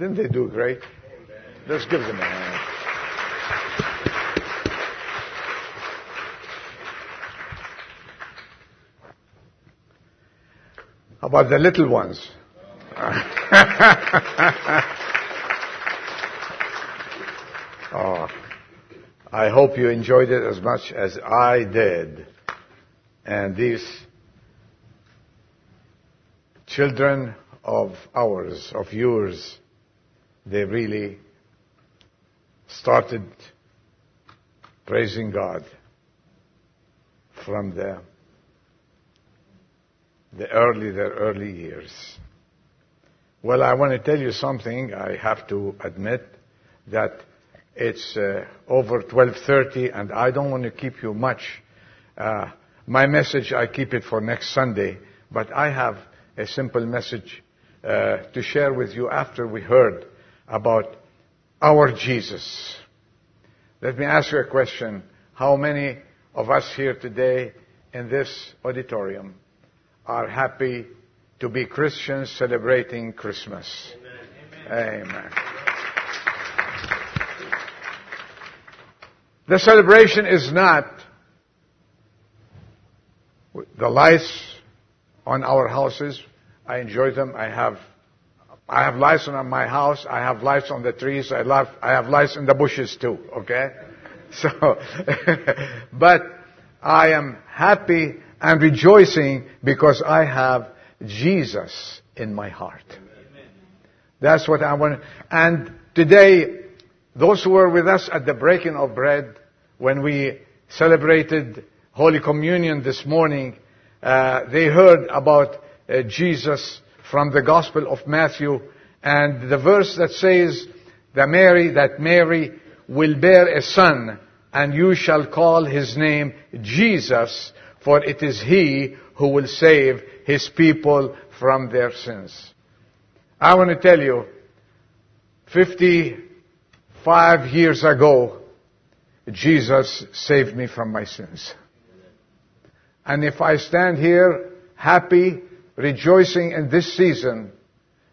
Didn't they do great? Let's give them a hand. How about the little ones? oh, I hope you enjoyed it as much as I did. And these children of ours, of yours, they really started praising God from the, the early, their early years. Well, I want to tell you something. I have to admit that it's uh, over 12:30, and I don't want to keep you much. Uh, my message, I keep it for next Sunday, but I have a simple message uh, to share with you after we heard about our Jesus. Let me ask you a question. How many of us here today in this auditorium are happy to be Christians celebrating Christmas? Amen. Amen. The celebration is not the lights on our houses. I enjoy them. I have I have lights on my house. I have lights on the trees. I love, I have lights in the bushes too. Okay? So, but I am happy and rejoicing because I have Jesus in my heart. That's what I want. And today, those who were with us at the breaking of bread, when we celebrated Holy Communion this morning, uh, they heard about uh, Jesus from the Gospel of Matthew and the verse that says that Mary, that Mary will bear a son and you shall call his name Jesus for it is he who will save his people from their sins. I want to tell you, 55 years ago, Jesus saved me from my sins. And if I stand here happy rejoicing in this season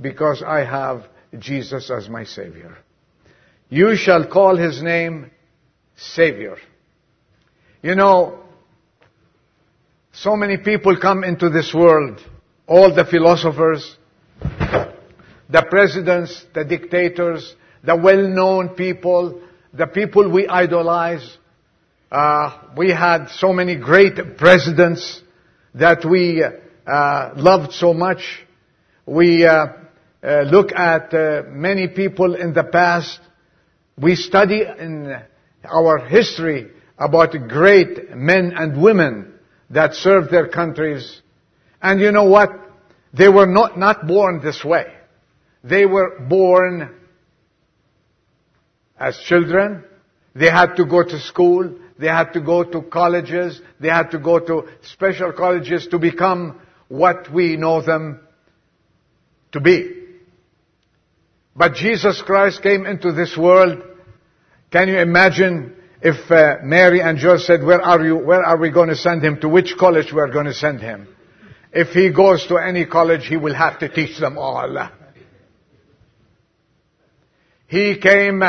because I have Jesus as my Savior. You shall call His name Savior. You know, so many people come into this world, all the philosophers, the presidents, the dictators, the well-known people, the people we idolize. Uh, we had so many great presidents that we uh, loved so much. We uh, uh, look at uh, many people in the past. We study in our history about great men and women that served their countries. And you know what? They were not, not born this way. They were born as children. They had to go to school. They had to go to colleges. They had to go to special colleges to become what we know them to be. But Jesus Christ came into this world. Can you imagine if uh, Mary and Joseph said, where are you, where are we going to send him? To which college we are going to send him? If he goes to any college, he will have to teach them all. He came,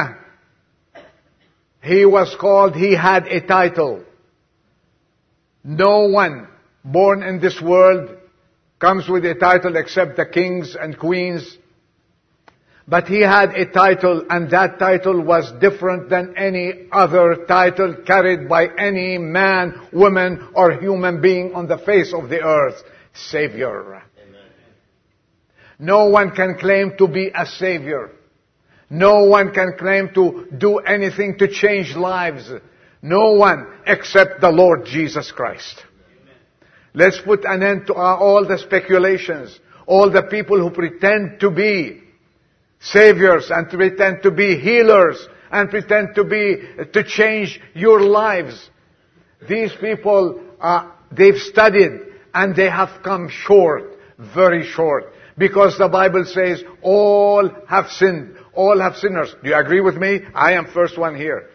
he was called, he had a title. No one born in this world comes with a title except the kings and queens. But he had a title and that title was different than any other title carried by any man, woman, or human being on the face of the earth. Savior. Amen. No one can claim to be a savior. No one can claim to do anything to change lives. No one except the Lord Jesus Christ. Let's put an end to all the speculations, all the people who pretend to be saviors and pretend to be healers and pretend to be, to change your lives. These people, uh, they've studied and they have come short, very short. Because the Bible says all have sinned, all have sinners. Do you agree with me? I am first one here.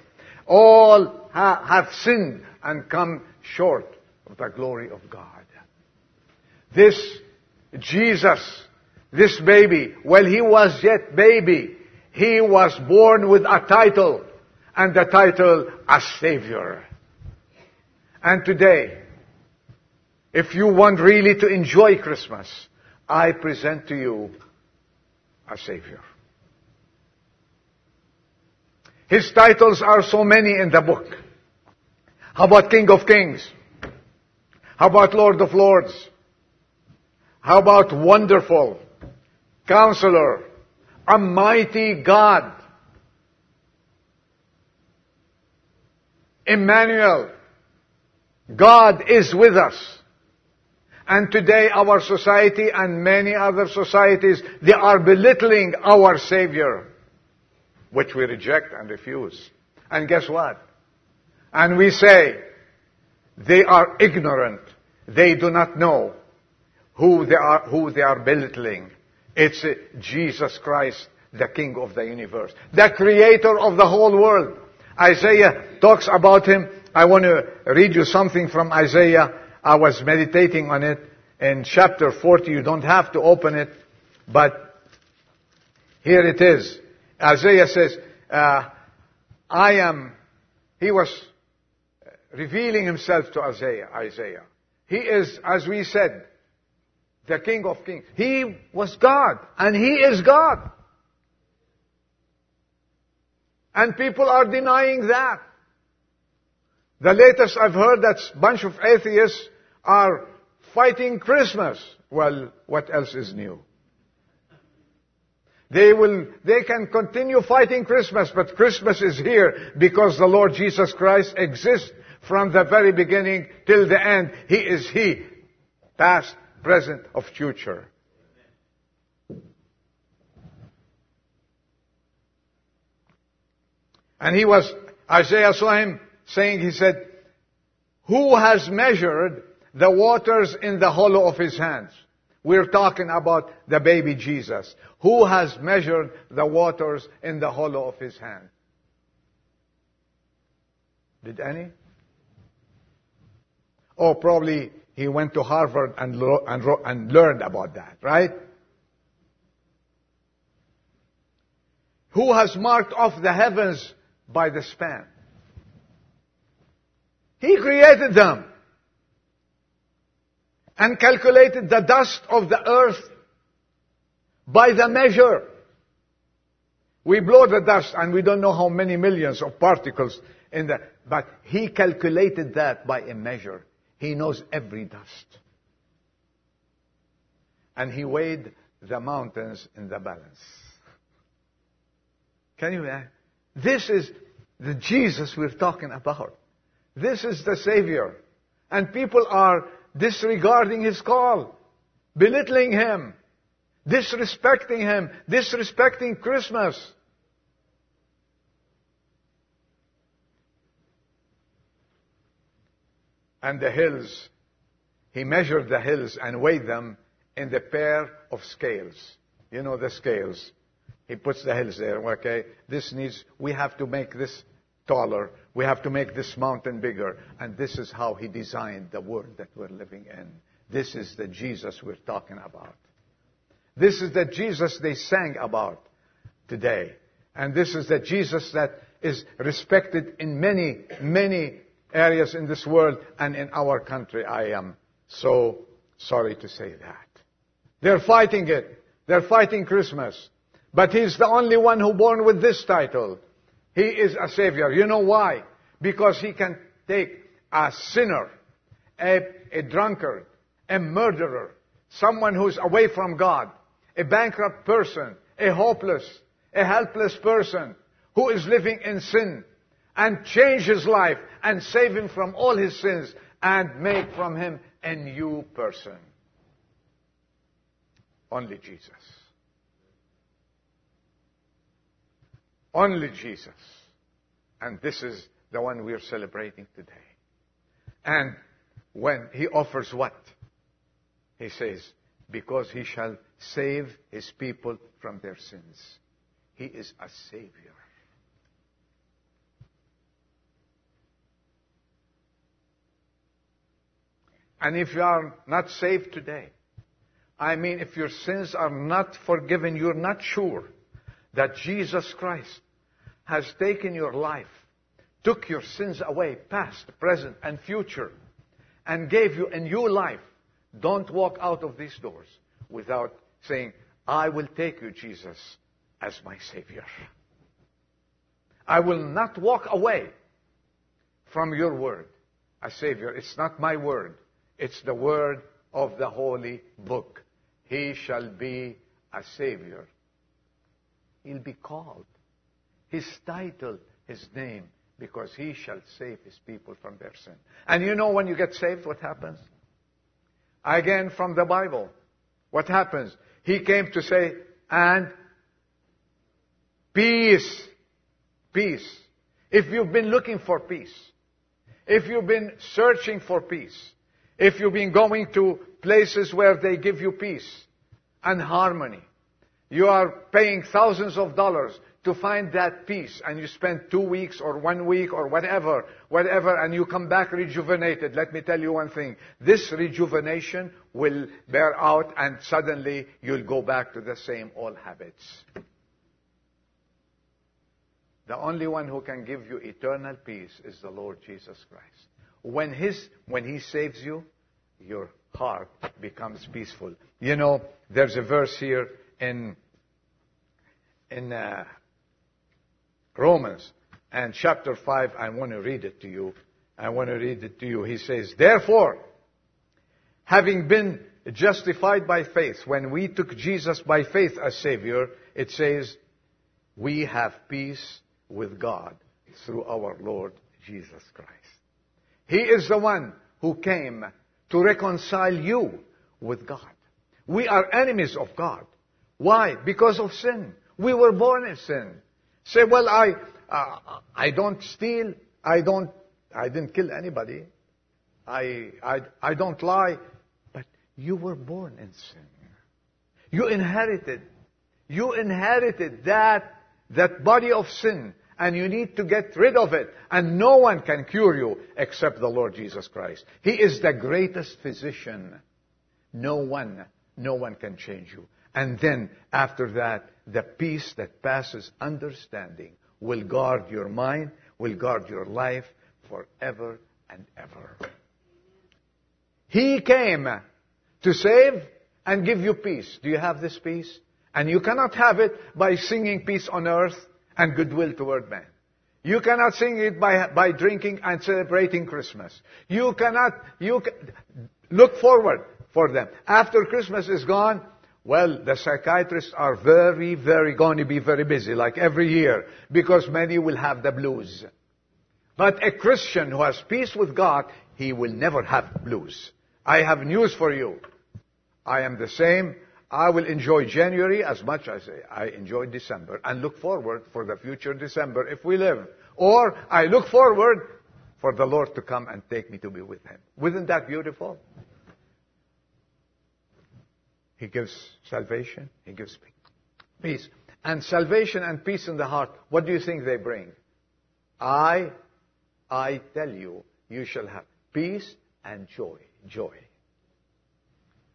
All ha- have sinned and come short of the glory of God. This Jesus this baby, while he was yet baby, he was born with a title, and the title, a Savior. And today, if you want really to enjoy Christmas, I present to you a Savior. His titles are so many in the book. How about King of Kings? How about Lord of Lords? How about Wonderful? Counselor? A mighty God? Emmanuel? God is with us. And today our society and many other societies, they are belittling our Savior, which we reject and refuse. And guess what? And we say, they are ignorant. They do not know who they are, who they are belittling. It's Jesus Christ, the King of the universe, the creator of the whole world. Isaiah talks about him. I want to read you something from Isaiah I was meditating on it in chapter 40. You don't have to open it, but here it is. Isaiah says, uh, I am, he was revealing himself to Isaiah, Isaiah. He is, as we said, the King of Kings. He was God, and He is God. And people are denying that. The latest I've heard that bunch of atheists are fighting Christmas. Well, what else is new? They will, they can continue fighting Christmas, but Christmas is here because the Lord Jesus Christ exists from the very beginning till the end. He is He. Past, present, of future. And he was, Isaiah saw him saying, he said, who has measured the waters in the hollow of his hands. We're talking about the baby Jesus. Who has measured the waters in the hollow of his hand? Did any? Oh, probably he went to Harvard and, lo- and, ro- and learned about that, right? Who has marked off the heavens by the span? He created them and calculated the dust of the earth by the measure. We blow the dust and we don't know how many millions of particles in the, but he calculated that by a measure. He knows every dust. And he weighed the mountains in the balance. Can you imagine? This is the Jesus we're talking about. This is the Savior. And people are disregarding his call, belittling him, disrespecting him, disrespecting Christmas. And the hills, he measured the hills and weighed them in the pair of scales. You know the scales. He puts the hills there. Okay, this needs, we have to make this taller. We have to make this mountain bigger. And this is how he designed the world that we're living in. This is the Jesus we're talking about. This is the Jesus they sang about today. And this is the Jesus that is respected in many, many areas in this world and in our country. I am so sorry to say that. They're fighting it. They're fighting Christmas. But he's the only one who born with this title. He is a savior. You know why? Because he can take a sinner, a, a drunkard, a murderer, someone who's away from God, a bankrupt person, a hopeless, a helpless person who is living in sin and change his life and save him from all his sins and make from him a new person. Only Jesus. Only Jesus. And this is the one we're celebrating today. And when he offers what? He says, because he shall save his people from their sins. He is a savior. And if you are not saved today, I mean, if your sins are not forgiven, you're not sure that Jesus Christ has taken your life, took your sins away, past, present, and future, and gave you a new life. Don't walk out of these doors without saying, I will take you, Jesus, as my Savior. I will not walk away from your word as Savior. It's not my word. It's the word of the holy book. He shall be a Savior. He'll be called. His title, his name, because he shall save his people from their sin. And you know when you get saved, what happens? Again, from the Bible. What happens? He came to say, and peace. Peace. If you've been looking for peace, if you've been searching for peace, if you've been going to places where they give you peace and harmony, you are paying thousands of dollars to find that peace and you spend two weeks or one week or whatever, whatever, and you come back rejuvenated. Let me tell you one thing. This rejuvenation will bear out and suddenly you'll go back to the same old habits. The only one who can give you eternal peace is the Lord Jesus Christ. When His, when He saves you, your heart becomes peaceful. You know, there's a verse here in, in uh, Romans and chapter 5. I want to read it to you. I want to read it to you. He says, Therefore, having been justified by faith, when we took Jesus by faith as Savior, it says, we have peace with God through our Lord Jesus Christ. He is the one who came to reconcile you with God. We are enemies of God. Why? Because of sin. We were born in sin. Say, well, I, uh, I don't steal. I don't, I didn't kill anybody. I, I, I don't lie. But you were born in sin. You inherited, you inherited that that body of sin, and you need to get rid of it. And no one can cure you except the Lord Jesus Christ. He is the greatest physician. No one, no one can change you. And then, after that, the peace that passes understanding will guard your mind, will guard your life forever and ever. He came to save and give you peace. Do you have this peace? And you cannot have it by singing peace on earth and goodwill toward men. You cannot sing it by, by drinking and celebrating Christmas. You cannot, you look forward for them. After Christmas is gone, well, the psychiatrists are very, very going to be very busy, like every year, because many will have the blues. But a Christian who has peace with God, he will never have blues. I have news for you. I am the same I will enjoy January as much as I enjoy December and look forward for the future December if we live. Or I look forward for the Lord to come and take me to be with Him. Wasn't that beautiful? He gives salvation. He gives peace. And salvation and peace in the heart, what do you think they bring? I, I tell you, you shall have peace and joy. Joy.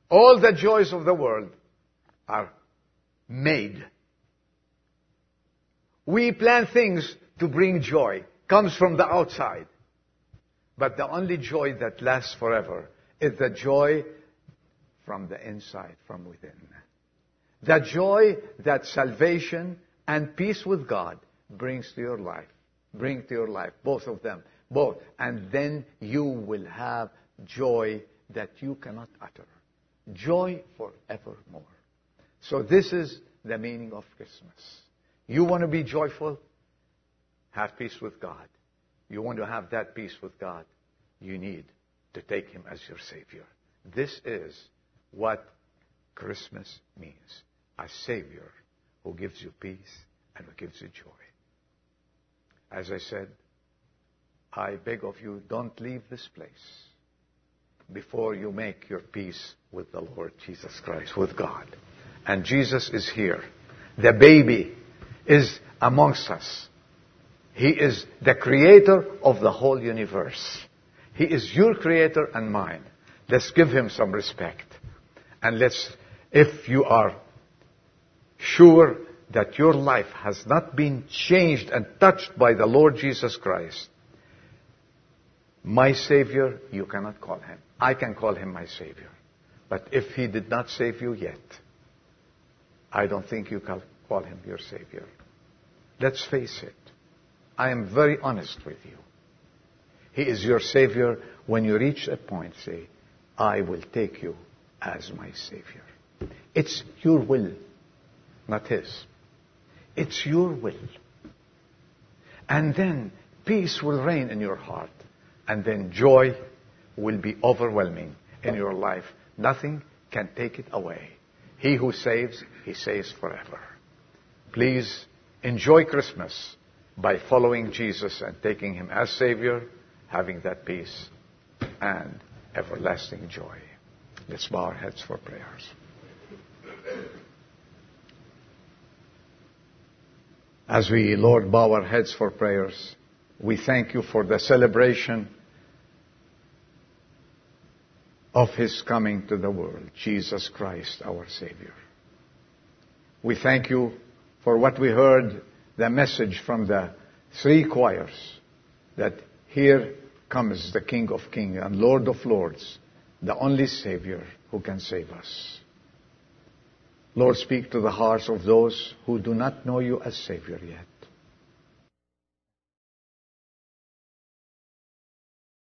All the joys of the world are made. We plan things to bring joy. Comes from the outside. But the only joy that lasts forever is the joy from the inside, from within. The joy that salvation and peace with God brings to your life. Bring to your life. Both of them. Both. And then you will have joy that you cannot utter. Joy forevermore. So this is the meaning of Christmas. You want to be joyful? Have peace with God. You want to have that peace with God? You need to take Him as your Savior. This is what Christmas means. A Savior who gives you peace and who gives you joy. As I said, I beg of you, don't leave this place before you make your peace with the Lord Jesus Christ, with God. And Jesus is here. The baby is amongst us. He is the creator of the whole universe. He is your creator and mine. Let's give him some respect. And let's If you are sure that your life has not been changed and touched by the Lord Jesus Christ, my Savior, you cannot call him. I can call him my Savior. But if he did not save you yet, I don't think you can call him your Savior. Let's face it. I am very honest with you. He is your Savior when you reach a point, say, I will take you as my Savior. It's your will, not His. It's your will. And then peace will reign in your heart. And then joy will be overwhelming in your life. Nothing can take it away. He who saves, he says forever. Please enjoy Christmas by following Jesus and taking him as Savior, having that peace and everlasting joy. Let's bow our heads for prayers. As we, Lord, bow our heads for prayers, we thank you for the celebration of His coming to the world, Jesus Christ, our Savior. We thank you for what we heard, the message from the three choirs, that here comes the King of Kings and Lord of Lords, the only Savior who can save us. Lord, speak to the hearts of those who do not know you as Savior yet.